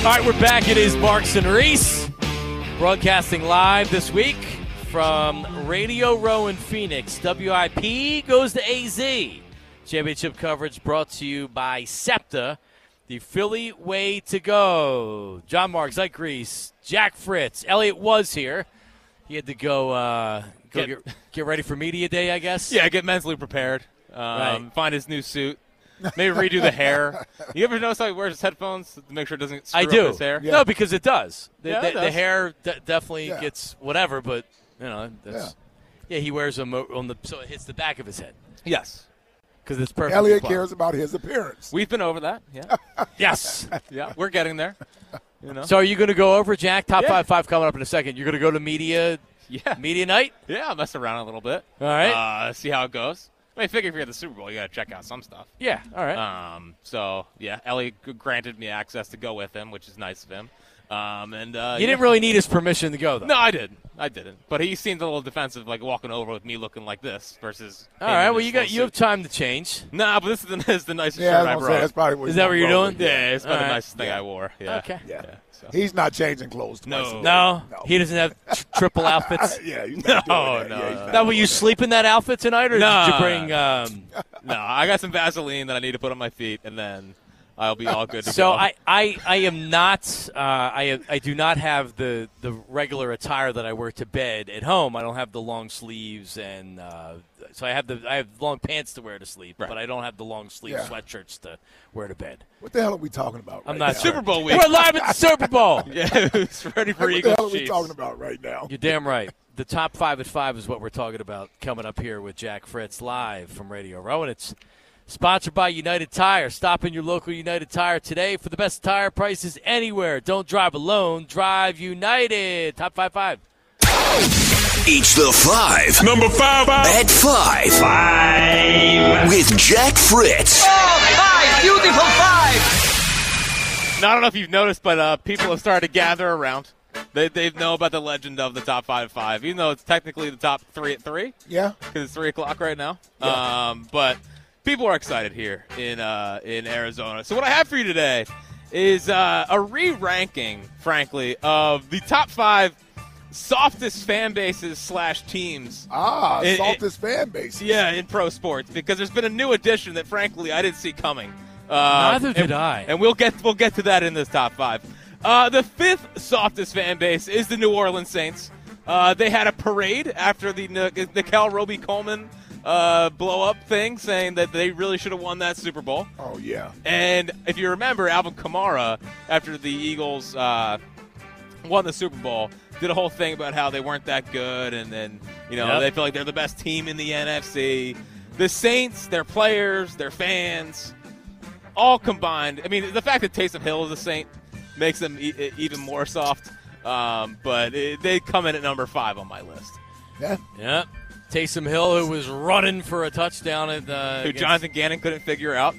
All right, we're back. It is Marks and Reese broadcasting live this week from Radio Row in Phoenix. WIP goes to AZ. Championship coverage brought to you by SEPTA, the Philly way to go. John Marks, Ike Reese, Jack Fritz. Elliot was here. He had to go, uh, go Get- get, get ready for media day, I guess. Yeah, get mentally prepared. Um, Right. Find his new suit. Maybe redo the hair. You ever notice how he wears his headphones to make sure it doesn't screw I do. up his hair? No, because it does. The, Yeah, the, it the does. hair de- definitely Yeah. gets whatever, but you know, that's, yeah. he wears them on the so it hits the back of his head Yes. because it's perfect. Elliot cares about his appearance. We've been over that. Yeah. Yes. yeah. We're getting there. You know? so are you going to go over Jack top Yeah. five five coming up in a second? You're going to go to media yeah. media night. Yeah, I'll mess around a little bit. All right. Uh, see how it goes. I mean, figure if you're at the Super Bowl, you got to check out some stuff. Yeah. All right. Um, so, yeah, Ellie granted me access to go with him, which is nice of him. Um, and uh, you yeah. didn't really need his permission to go though. No, I didn't. I didn't. But he seemed a little defensive, like walking over with me looking like this versus. All him right. in Well, you got full you have time to change. Nah, but this is the, this is the nicest Yeah, shirt I I was gonna say, brought. that's probably what Is he's that gonna what you're doing? with. yeah, it's about All the nicest thing I wore. Yeah. Okay. Yeah. so. He's not changing clothes No. No, no. he doesn't have tr- triple outfits. yeah, he's not No, doing that. no, Yeah, he's not Now, will you that. sleep in that outfit tonight, or No. did you bring? Um, No, I got some Vaseline that I need to put on my feet, and then I'll be all good to So go. I, I, I am not uh, I I do not have the, the regular attire that I wear to bed at home. I don't have the long sleeves and uh, so I have the I have long pants to wear to sleep, Right. but I don't have the long sleeve Yeah. sweatshirts to wear to bed. What the hell are we talking about? I'm right not now? Super Bowl week. We're live at the Super Bowl. yeah, it's ready for What the Eagles hell are we Chiefs? talking about right now? You're damn right. The top five at five is what we're talking about coming up here with Jack Fritz live from Radio Row, and it's sponsored by United Tire. Stop in your local United Tire today for the best tire prices anywhere. Don't drive alone. Drive United. Top five five. It's the five. Number five. At five. Five. With Jack Fritz. Five beautiful Now, I don't know if you've noticed, but uh, people have started to gather around. They they know about the legend of the top five at five, even though it's technically the top three at three Yeah. because it's three o'clock right now. Yeah. Um, but people are excited here in uh, in Arizona. So what I have for you today is uh, a re-ranking, frankly, of the top five softest fan bases slash teams. Ah, It- it- softest fan base. Yeah, in pro sports because there's been a new addition that, frankly, I didn't see coming. Uh, Neither did and- I. And we'll get we'll get to that in this top five. Uh, the fifth softest fan base is the New Orleans Saints. Uh, they had a parade after the N- Nickell Robey-Coleman uh, blow up thing, saying that they really should have won that Super Bowl. Oh yeah. And if you remember, Alvin Kamara, after the Eagles uh, won the Super Bowl, did a whole thing about how they weren't that good, and then you know Yep. they feel like they're the best team in the NFC. The Saints, their players, their fans, all combined. I mean, the fact that Taysom Hill is a Saint makes them e- even more soft. Um, but it, they come in at number five on my list. Yeah. Yep. Taysom Hill, who was running for a touchdown at uh, Who against- Jonathan Gannon couldn't figure out.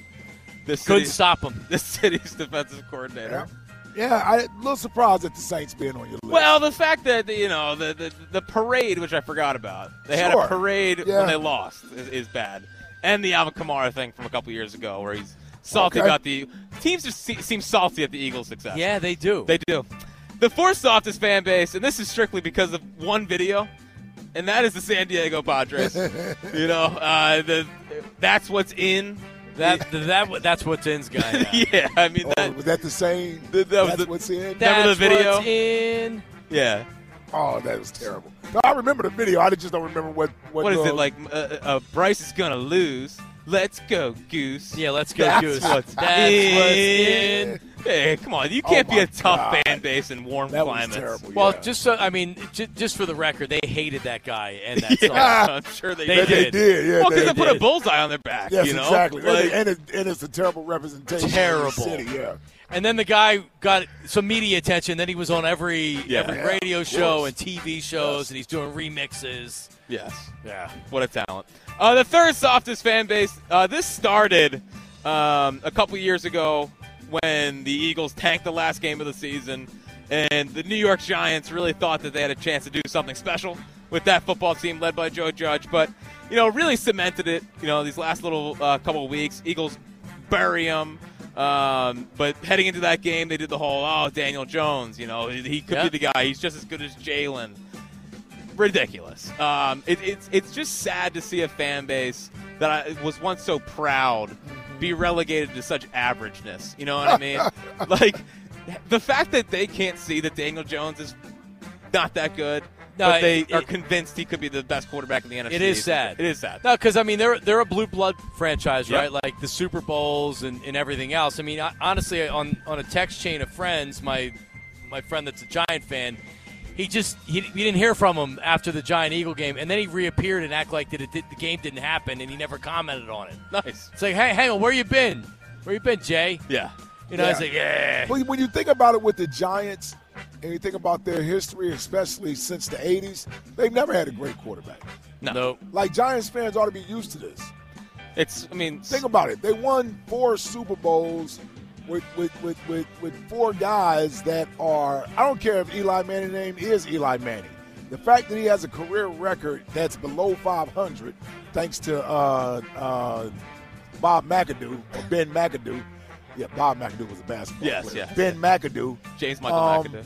This couldn't stop him. the city's defensive coordinator. Yeah. Yeah. I a little surprised at the Saints being on your list. Well, the fact that you know the, the the parade, which I forgot about, they had a parade Yeah. when they lost, is, is bad, and the Alvin Kamara thing from a couple years ago, where he's salty Okay. about the teams just se- seem salty at the Eagles' success. Yeah, they do. they do. The fourth softest fan base, and this is strictly because of one video, and that is the San Diego Padres. you know, uh, the that's what's in. that, that that's what's in's guy. now. yeah, I mean Oh, was that the same? That- that was the- what's in. that- Remember the video? what's in. Yeah. oh, that was terrible. No, I remember the video. I just don't remember what. What, What is uh, it like? Uh, uh, Bryce is gonna lose. Let's go, Goose. Yeah, let's go, That's Goose. what's That's in. what's in. Hey, come on! You can't Oh be a tough God. fan base in warm That was climates. terrible. Well, yeah. just so I mean, j- just for the record, they hated that guy and that song. I'm sure they, They did. they did. did. Yeah, Well, because they they, put a bullseye on their back. Yes, you know? exactly. Like, and, it, and it's a terrible representation. Terrible. Of the city, yeah. And then the guy got some media attention. Then he was on every Yeah. every Yeah, radio show and TV shows, Yes. and he's doing remixes. yes. Yeah, What a talent. Uh, the third softest fan base. Uh, this started um, a couple years ago when the Eagles tanked the last game of the season, and the New York Giants really thought that they had a chance to do something special with that football team led by Joe Judge. But you know, really cemented it. You know, these last little uh, couple of weeks, Eagles bury them. Um, but heading into that game, they did the whole, oh, Daniel Jones, you know, he could be the guy. He's just as good as Jalen. Ridiculous. Um, it, it's it's just sad to see a fan base that I was once so proud be relegated to such averageness. You know what I mean? like the fact that they can't see that Daniel Jones is not that good, No, but they it- are it- convinced he could be the best quarterback in the NFC. It is sad. It is sad. No, because I mean they're they're a blue blood franchise, Yep. right? Like the Super Bowls and, and everything else. I mean, I, honestly, on on a text chain of friends, my my friend that's a Giant fan, he just he, we didn't hear from him after the Giant Eagle game, and then he reappeared and act like that it did, the game didn't happen, and he never commented on it. Nice. It's like, hey, hang on, where you been? Where you been, Jay? Yeah. You know, Yeah. was like, yeah. Well, when you think about it with the Giants, and you think about their history, especially since the '80s, they've never had a great quarterback. No. No. Like Giants fans ought to be used to this. It's. I mean, Think about it. They won four Super Bowls with with, with, with, with four guys that are I don't care if Eli Manning's name is Eli Manning. The fact that he has a career record that's below 500, thanks to uh, uh, Bob McAdoo or Ben McAdoo. Yeah, Bob McAdoo was a basketball Yes, player. yes. Ben McAdoo. James Michael Um, McAdoo.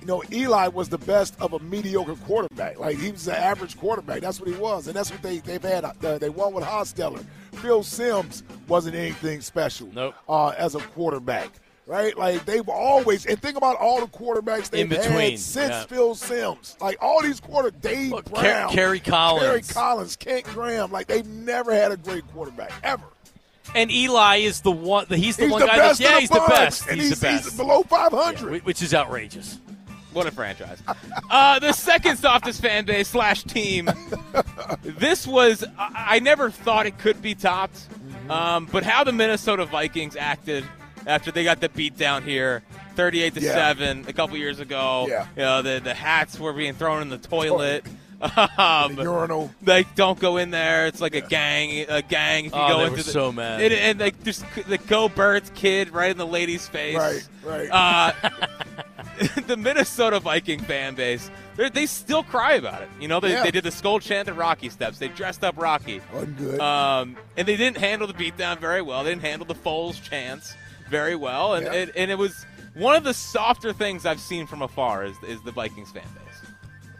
You know, Eli was the best of a mediocre quarterback. Like he was an average quarterback. That's what he was, and that's what they they've had. Uh, they won with Hostetler. Phil Simms wasn't anything special. Nope. Uh, as a quarterback, right? Like they've always and think about all the quarterbacks they've had since yeah. Phil Simms. Like all these quarter, Dave Look, Brown, Kerry Collins. Kerry Collins, Kent Graham. Like they've never had a great quarterback ever. And Eli is the one. He's the He's one the guy best that's yeah, he's the best. and He's, he's, the best. he's below 500. Yeah, which is outrageous. What a franchise. Uh, the second softest fan base slash team. This was, I, I never thought it could be topped. Mm-hmm. Um, but how the Minnesota Vikings acted after they got the beat down here, 38 to Yeah. 7 a couple years ago. Yeah. You know, the, the hats were being thrown in the toilet. Um, The urinal. like don't go in there. It's like a gang, a gang. If you Oh, go they into were the, so mad. And, and like just the Go Birds kid right in the lady's face. Right, right. Uh, the Minnesota Viking fan base, they they still cry about it. You know, they, Yeah. they did the skull chant and Rocky steps. They dressed up Rocky. Wasn't. Um, and they didn't handle the beatdown very well. They didn't handle the Foles chants very well. And, Yeah. and, and it was one of the softer things I've seen from afar is, is the Vikings fan base.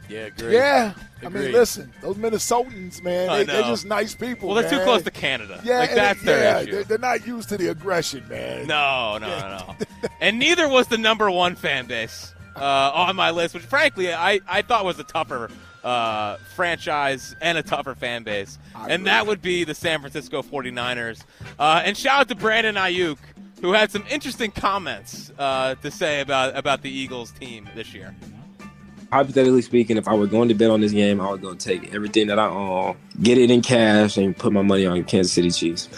Yeah, agree. Yeah, I mean, listen, those Minnesotans, man, they, they're just nice people. Well, they're too close to Canada. Yeah, like that's it- their yeah, issue. They're, they're not used to the aggression, man. No, no, no, no. and neither was the number one fan base uh, on my list, which frankly I, I thought was a tougher uh, franchise and a tougher fan base. I and agree. that would be the San Francisco 49ers. Uh, and shout out to Brandon Aiyuk, who had some interesting comments uh, to say about, about the Eagles team this year. Hypothetically speaking, if I were going to bet on this game, I would go take everything that I own, get it in cash, and put my money on Kansas City Chiefs.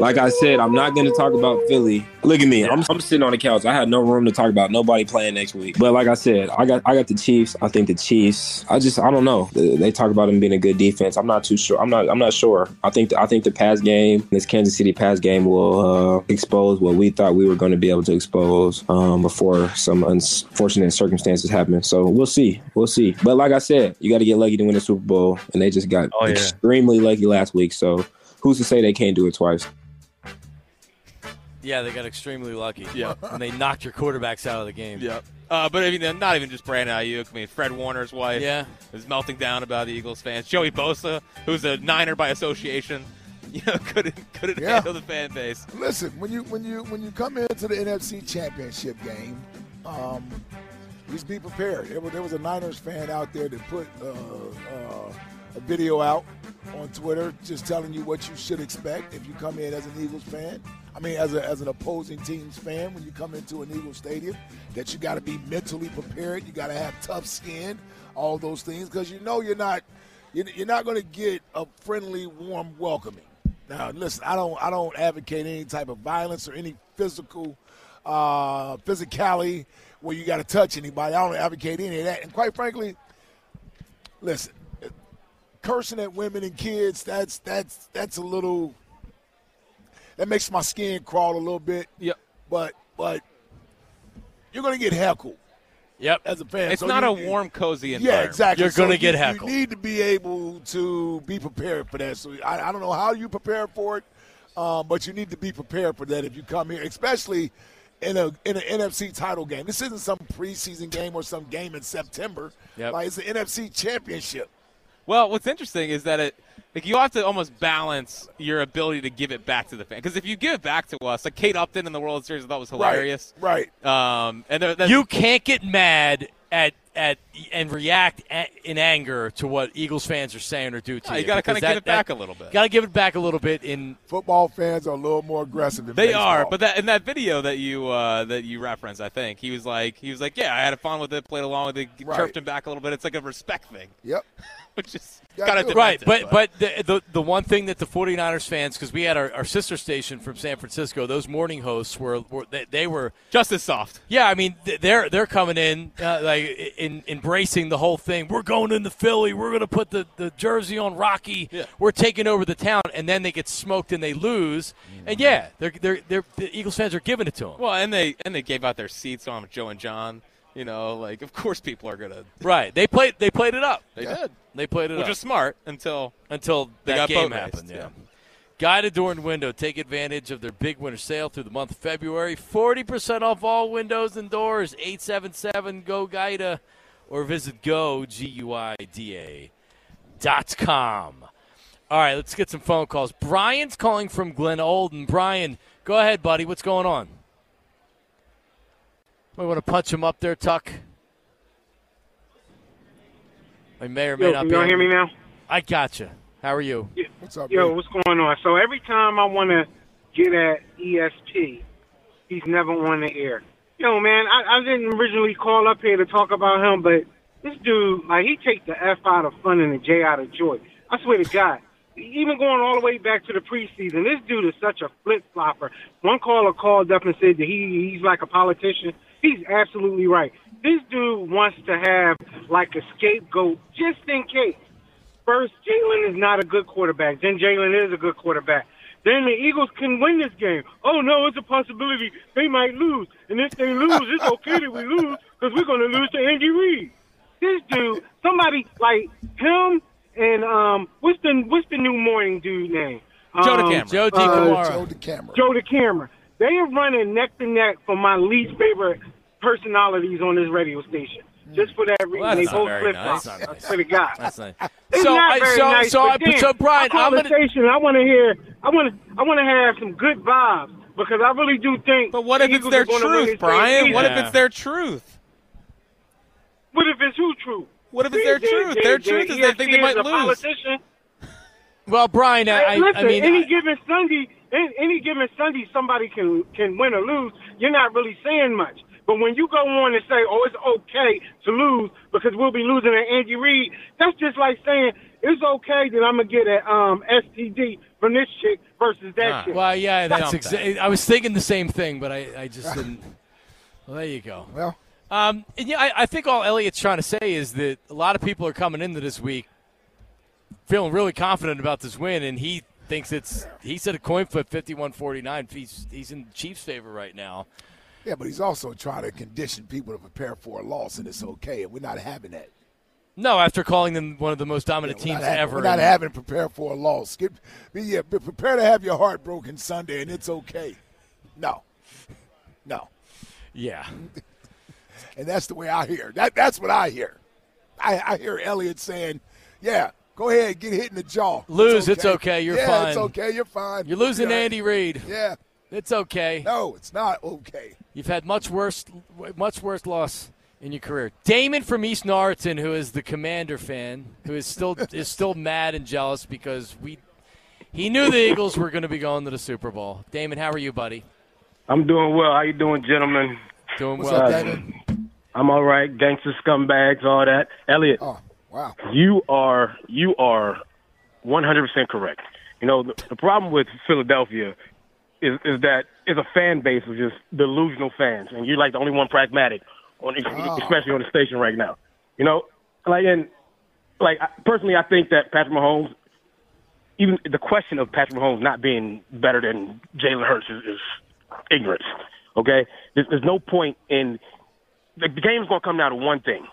Like I said, I'm not going to talk about Philly. Look at me, I'm, I'm sitting on the couch. I had no room to talk about nobody playing next week. But like I said, I got I got the Chiefs. I think the Chiefs. I just I don't know. They talk about them being a good defense. I'm not too sure. I'm not I'm not sure. I think I think the pass game, this Kansas City pass game, will uh, expose what we thought we were going to be able to expose um, before some unfortunate circumstances happen. So we'll see. We'll see. But like I said, you got to get lucky to win the Super Bowl, and they just got Oh, yeah. extremely lucky last week. So who's to say they can't do it twice? Yeah, they got extremely lucky. Yeah. and they knocked your quarterbacks out of the game. Yep. Uh, but I mean, not even just Brandon Aiyuk. I mean, Fred Warner's wife Yeah. is melting down about the Eagles fans. Joey Bosa, who's a Niner by association, you know, couldn't couldn't Yeah. handle the fan base. Listen, when you when you when you come into the NFC Championship game, um, just be prepared. There was, there was a Niners fan out there that put uh, uh, a video out on Twitter just telling you what you should expect if you come in as an Eagles fan. I mean, as, a, as an opposing team's fan, when you come into an Eagles stadium, that you got to be mentally prepared. You got to have tough skin, all those things, because you know you're not you're not going to get a friendly, warm welcoming. Now, listen, I don't I don't advocate any type of violence or any physical uh, physicality where you got to touch anybody. I don't advocate any of that. And quite frankly, listen, cursing at women and kids that's that's that's a little that makes my skin crawl a little bit. Yep. But but you're gonna get heckled Yep. as a fan. It's So not you- a warm, cozy environment. yeah, exactly. You're gonna you- get heckled. You need to be able to be prepared for that. So I, I don't know how you prepare for it. Um, but you need to be prepared for that if you come here, especially in a in an NFC title game. This isn't some preseason game or some game in September. Yep. Like it's the NFC championship. Well, what's interesting is that it like you have to almost balance your ability to give it back to the fan because if you give it back to us, like Kate Upton in the World Series, I thought was hilarious. Right. Um, and there, You can't get mad at at and react a- in anger to what Eagles fans are saying or do to No, you. you gotta kinda give it back that- a little bit. Got to give it back a little bit. In Football fans are a little more aggressive than They baseball. are, but that in that video that you uh, that you referenced, I think he was like he was like, yeah, I had fun with it, played along with it, Right. chirped him back a little bit. It's like a respect thing, Yep. which is kind of right, but but the, the the one thing that the 49ers fans, because we had our, our sister station from San Francisco, those morning hosts were, were they, they were just as soft. Yeah, I mean they're they're coming in uh, like in in embracing the whole thing. We're going into Philly. We're going to put the, the jersey on Rocky. Yeah. We're taking over the town, and then they get smoked and they lose. And mm-hmm. yeah, they're they're they're the Eagles fans are giving it to them. Well, and they and they gave out their seats on Joe and John. You know, like of course people are gonna. Right? They played they played it up. They did, They played it up. which up was smart until until They that got game happened. Yeah. yeah. Guida Door and Window. Take advantage of their big winter sale through the month of February. 40% off all windows and doors. 877 GO GUIDA or visit go, G-U-I-D-A, dot com. All right, let's get some phone calls. Brian's calling from Glenolden. Brian, go ahead, buddy. What's going on? We want to punch him up there, Tuck. I may or may Yo, not can be. y'all hear me now? I gotcha. How are you? What's up, Yo, man? what's going on? So every time I want to get at ESP, he's never on the air. Yo, man, I, I didn't originally call up here to talk about him, but this dude, like, he takes the F out of fun and the J out of joy. I swear to God. Even going all the way back to the preseason, this dude is such a flip flopper. One caller called up and said that he he's like a politician. He's absolutely right. This dude wants to have like a scapegoat just in case. First, Jalen is not a good quarterback. Then Jalen is a good quarterback. Then the Eagles can win this game. Oh no, it's a possibility they might lose. And if they lose, it's okay that we lose because we're going to lose to Andy Reid. This dude, somebody like him and um, what's the what's the new morning dude name? Joe Um, DeCamara. Joe uh, Joe the camera. Joe the camera. They are running neck to neck for my least favorite personalities on this radio station. Just for that reason, Well, they not both flip nice. flop. That's I not swear to God. That's nice. It's so, not I, very so, nice, so, but uh, I, damn, so, Brian, I'm the gonna. I want to hear. I want to. I want to have some good vibes because I really do think. But what the if it's their are gonna win truth, Brian? What if Yeah. it's their truth? What if it's who true? What if it's their truth? Their truth is they think they might lose. Well, Brian, I, listen, I mean, any I- given Sunday, any, any given Sunday, somebody can can win or lose. You're not really saying much. But when you go on and say, "Oh, it's okay to lose because we'll be losing to Andy Reid," that's just like saying it's okay that I'm gonna get an um, STD from this chick versus that Ah. chick. well, yeah, that's Jump exa- I was thinking the same thing, but I, I just didn't. Well, there you go. Well, Um, and yeah, I, I think all Elliot's trying to say is that a lot of people are coming into this week feeling really confident about this win, and he thinks it's. He said a coin flip, fifty-one forty-nine. He's he's in Chiefs' favor right now. Yeah, but he's also trying to condition people to prepare for a loss, and it's okay, and we're not having that. No, after calling them one of the most dominant Yeah, teams having, ever. We're not having to prepare for a loss. Get, be, yeah, prepare to have your heart broken Sunday, and it's okay. No, no, yeah. and that's the way I hear. That that's what I hear. I, I hear Elliott saying, "Yeah, go ahead, get hit in the jaw. Lose, it's okay, you're fine. it's okay, you're fine. You're losing Yeah. Andy Reid. Yeah, It's okay. no, it's not okay. You've had much worse, much worse loss in your career. Damon from East Norriton, who is the Commander fan, who is still is still mad and jealous because we he knew the Eagles were going to be going to the Super Bowl. Damon, how are you, buddy? I'm doing well. How you doing, gentlemen? Doing What's well. up, David? I'm all right. Gangster scumbags, all that. Elliot, Oh, wow. you are you are 100% correct. You know the, the problem with Philadelphia is is that it's a fan base of just delusional fans, and you're like the only one pragmatic on ah. especially on the station right now. You know, like and like I- personally, I think that Patrick Mahomes, even the question of Patrick Mahomes not being better than Jalen Hurts is, is ignorance. Okay, there's, there's no point in the, the game's going to come down to one thing.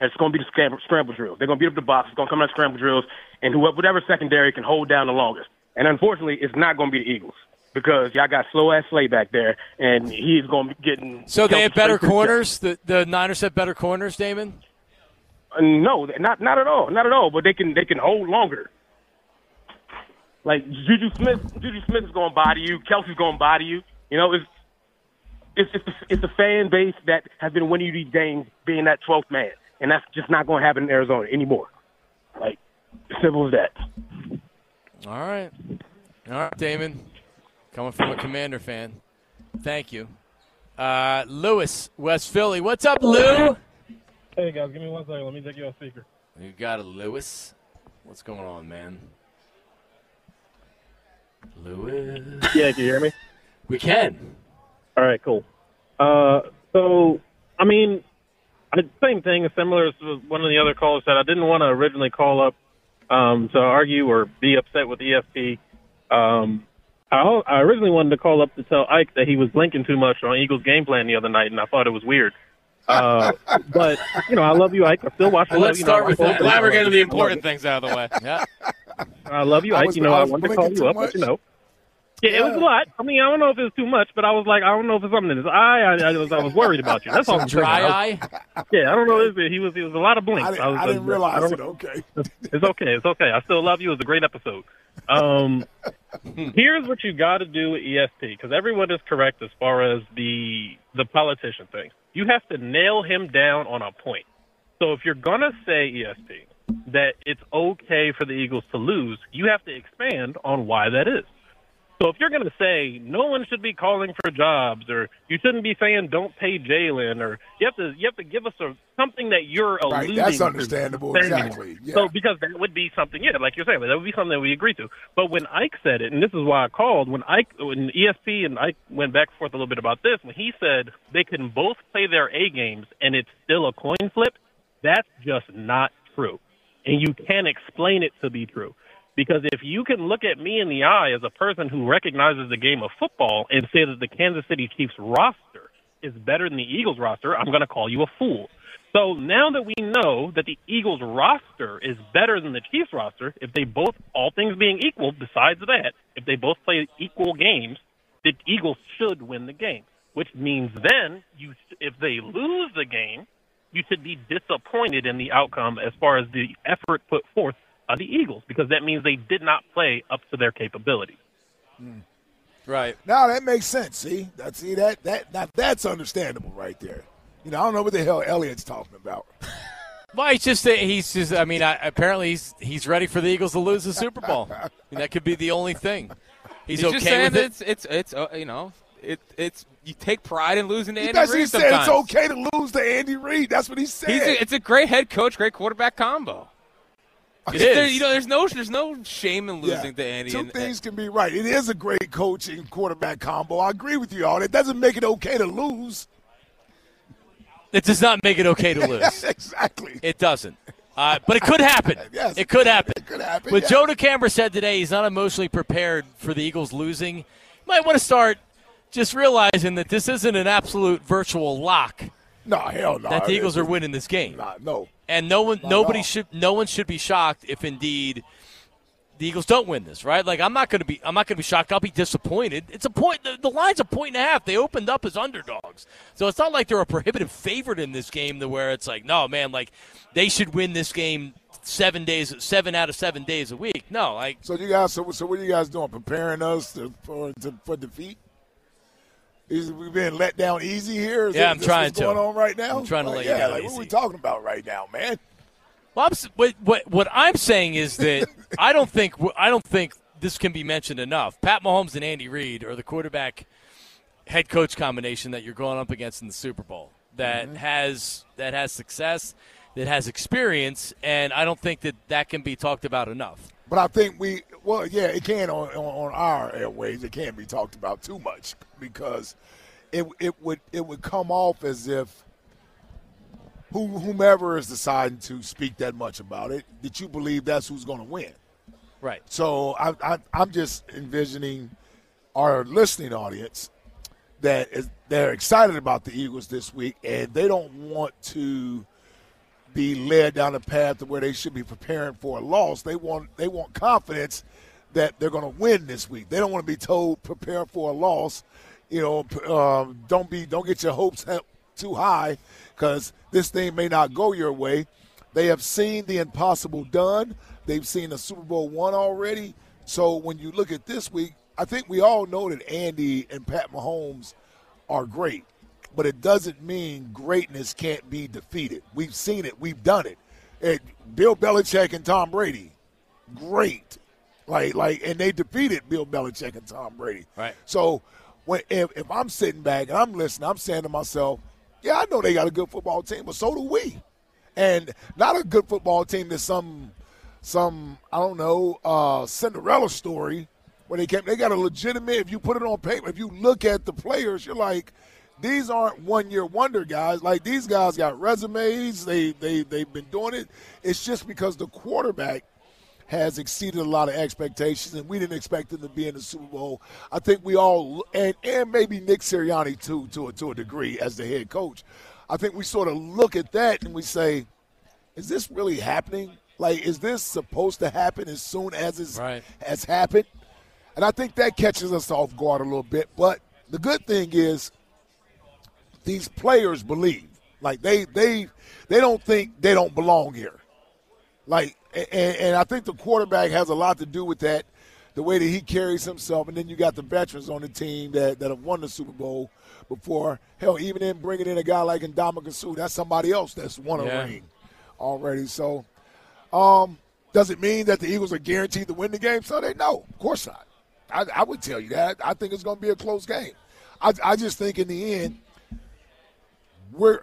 And it's going to be the scramble, scramble drills. They're going to beat up the box. It's going to come out scramble drills, and whoever, whatever secondary can hold down the longest. And unfortunately, it's not going to be the Eagles because y'all got slow ass Slay back there, and he's going to be getting. So they have better the corners. The the Niners have better corners, Damon. Uh, No, not not at all, not at all. But they can they can hold longer. Like Juju Smith, Juju Smith is going to body you. Kelce's going to body you. You know, it's it's it's a, it's a fan base that has been winning you these games, being that twelfth man, and that's just not going to happen in Arizona anymore. Like simple as that. All right, all right, Damon, coming from a Commander fan. Thank you, uh, Lewis, West Philly. What's up, Lou? Hey guys, give me one second. Let me take you off speaker. You got it, Lewis. What's going on, man? Lewis. Yeah, can you hear me? We can. All right, cool. Uh, so, I mean, I, same thing, similar to one of the other callers said. I didn't want to originally call up um, to argue or be upset with ESP. Um, I, I originally wanted to call up to tell Ike that he was blinking too much on Eagles game plan the other night, and I thought it was weird. Uh, but you know, I love you, Ike. I still watch. Well, let's you know, start I with love that. you. Glad we're getting the important things out of the way. Yeah. I love you, I Ike. was- you know, I I, wanted to call you too up, but you know. Yeah, it was a lot. I mean, I don't know if it was too much, but I was like, I don't know if it's something in his eye. I, I was, I was worried about you. That's all. I'm saying. Dry I was- eye. Yeah, I don't know. He was, he was a lot of blinks. I didn't, was, I didn't I realize don't- it. Okay. It's okay. It's okay. I still love you. It was a great episode. Um, here's what you got to do with ESP because everyone is correct as far as the the politician thing. You have to nail him down on a point. So if you're gonna say ESP that it's okay for the Eagles to lose, you have to expand on why that is. So if you're going to say no one should be calling for jobs, or you shouldn't be saying don't pay Jalen, or you have to you have to give us a, something that you're Right, alluding that's understandable, saying. exactly, yeah. So because that would be something, yeah, like you're saying, that would be something that we agree to. But when Ike said it, and this is why I called, when Ike, when ESP and Ike went back and forth a little bit about this, when he said they can both play their A games and it's still a coin flip, that's just not true, and you can't explain it to be true. Because if you can look at me in the eye as a person who recognizes the game of football and say that the Kansas City Chiefs roster is better than the Eagles roster, I'm going to call you a fool. So now that we know that the Eagles roster is better than the Chiefs roster, if they both, all things being equal, besides that, if they both play equal games, the Eagles should win the game. Which means then, you, if they lose the game, you should be disappointed in the outcome as far as the effort put forth by the Eagles, because that means they did not play up to their capability. Right. Now that makes sense. See, that see that that now that's understandable right there. You know, I don't know what the hell Elliot's talking about. Well, he's just he's just. I mean, I, apparently he's he's ready for the Eagles to lose the Super Bowl. I mean, that could be the only thing. He's, He's okay just saying with it. it's it's it's uh, you know it it's you take pride in losing to Andy basically Reid said sometimes. it's okay to lose to Andy Reid. That's what he said. He's a, it's a great head coach, great quarterback combo. It It's- there- is. you know, there's no there's no shame in Yeah. losing to Andy. Two and, things can be right. It is a great coaching quarterback combo. I agree with you all. It doesn't make it okay to lose. It does not make it okay to lose. exactly. It doesn't. Uh, but it could happen. Yes, it could happen. It could happen. What yeah. Joe DeCamara said today, he's not emotionally prepared for the Eagles losing. You might want to start just realizing that this isn't an absolute virtual lock No, hell no. that the Eagles are winning this game. Nah, no. And no one, Not nobody should, no one should be shocked if indeed the Eagles don't win this, right? Like I'm not going to be, I'm not going to be shocked. I'll be disappointed. It's a point. The, the line's a point and a half. They opened up as underdogs, so it's not like they're a prohibitive favorite in this game. To where it's like, no, man, like they should win this game seven days, seven out of seven days a week. No, like So you guys, so, so what are you guys doing? Preparing us to, for to, for defeat? Is we being let down easy here? Is Yeah, I'm trying what's to. going on right now? I'm trying to Like, let you yeah, down like, What easy. are we talking about right now, man? Well, I'm, what, what what I'm saying is that I don't think I don't think this can be mentioned enough. Pat Mahomes and Andy Reid are the quarterback head coach combination that you're going up against in the Super Bowl that Mm-hmm. has that has success, that has experience, and I don't think that that can be talked about enough. But I think we, well, yeah, it can on, on, on our airways. It can't be talked about too much because it it would it would come off as if who, whomever is deciding to speak that much about it, that you believe that's who's going to win. Right. So I, I, I'm just envisioning our listening audience that is they're excited about the Eagles this week, and they don't want to be led down a path to where they should be preparing for a loss. They want they want confidence that they're going to win this week. They don't want to be told prepare for a loss. You know, um, don't be don't get your hopes too high because this thing may not go your way. They have seen the impossible done. They've seen the Super Bowl one already. So when you look at this week, I think we all know that Andy and Pat Mahomes are great, but it doesn't mean greatness can't be defeated. We've seen it. We've done it. And Bill Belichick and Tom Brady, great. Like, like, and they defeated Bill Belichick and Tom Brady. Right. So, when if, if I'm sitting back and I'm listening, I'm saying to myself, "Yeah, I know they got a good football team, but so do we." And not a good football team that's some, some I don't know, uh, Cinderella story where they came. They got a legitimate. If you put it on paper, if you look at the players, you're like, these aren't one year wonder guys. Like these guys got resumes. They they they've been doing it. It's just because the quarterback has exceeded a lot of expectations, and we didn't expect him to be in the Super Bowl. I think we all, and and maybe Nick Sirianni too, to a, to a degree as the head coach. I think we sort of look at that and we say, is this really happening? Like, is this supposed to happen as soon as it's Right. has happened? And I think that catches us off guard a little bit. But the good thing is, these players believe. Like they they they don't think they don't belong here. Like, and, and I think the quarterback has a lot to do with that, the way that he carries himself. And then you got the veterans on the team that, that have won the Super Bowl before. Hell, even in bringing in a guy like Ndamukong Suh, that's somebody else that's won a Yeah. ring already. So, um, does it mean that the Eagles are guaranteed to win the game Sunday? No, of course not. I, I would tell you that. I think it's going to be a close game. I, I just think in the end, we're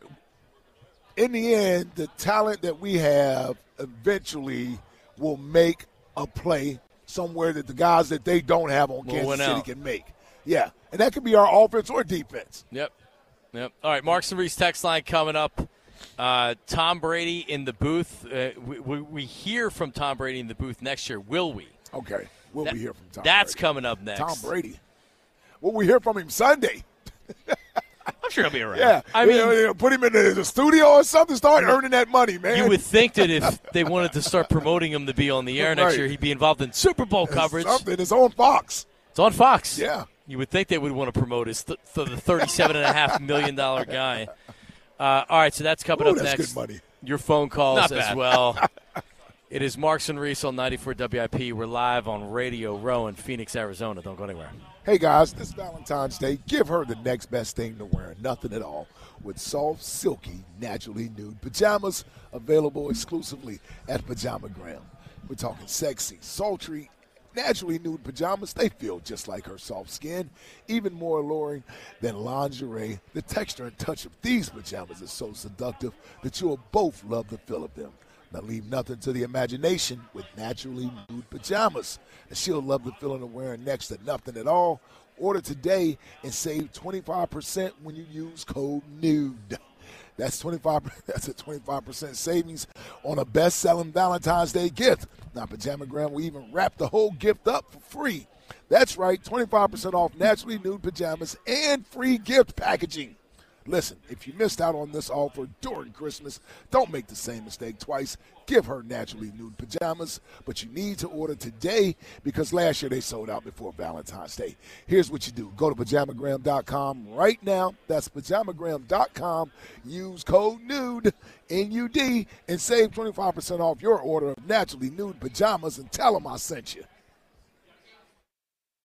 in the end, the talent that we have eventually will make a play somewhere that the guys that they don't have on Will Kansas City out. can make. Yeah, and that could be our offense or defense. Yep. Yep. All right, Mark Reese text line coming up. Uh, Tom Brady in the booth. Uh, we, we, we hear from Tom Brady in the booth next year, will we? Okay, we'll That- be here from Tom. That's Brady. coming up next. Tom Brady. Will we hear from him Sunday? I'm sure he'll be around. Yeah, I You mean- know, you know, put him in the, studio or something. Start earning that money, man. You would think that if they wanted to start promoting him to be on the air next year, he'd be involved in Super Bowl coverage. Something. It's on Fox. It's on Fox. Yeah. You would think they would want to promote his th- th- the thirty-seven and a half million dollar guy. Uh, all right, so that's coming Ooh, up that's next. good money. Your phone calls Not as bad. well. it is Marks and Reese on 94 WIP. We're live on Radio Row in Phoenix, Arizona. Don't go anywhere. Hey guys, this Valentine's Day, give her the next best thing to wear, nothing at all, with soft, silky, naturally nude pajamas available exclusively at Pajamagram. We're talking sexy, sultry, naturally nude pajamas. They feel just like her soft skin, even more alluring than lingerie. The texture and touch of these pajamas is so seductive that you'll both love the feel of them. Now leave nothing to the imagination with naturally nude pajamas. And she'll love the feeling of wearing next to nothing at all. Order today and save 25% when you use code NUDE. That's 25 that's a 25% savings on a best-selling Valentine's Day gift. Now Pajamagram will even wrap the whole gift up for free. That's right, 25% off naturally nude pajamas and free gift packaging. Listen, if you missed out on this offer during Christmas, don't make the same mistake twice. Give her naturally nude pajamas, but you need to order today because last year they sold out before Valentine's Day. Here's what you do go to pajamagram.com right now. That's pajamagram.com. Use code NUDE, N U D, and save 25% off your order of naturally nude pajamas and tell them I sent you.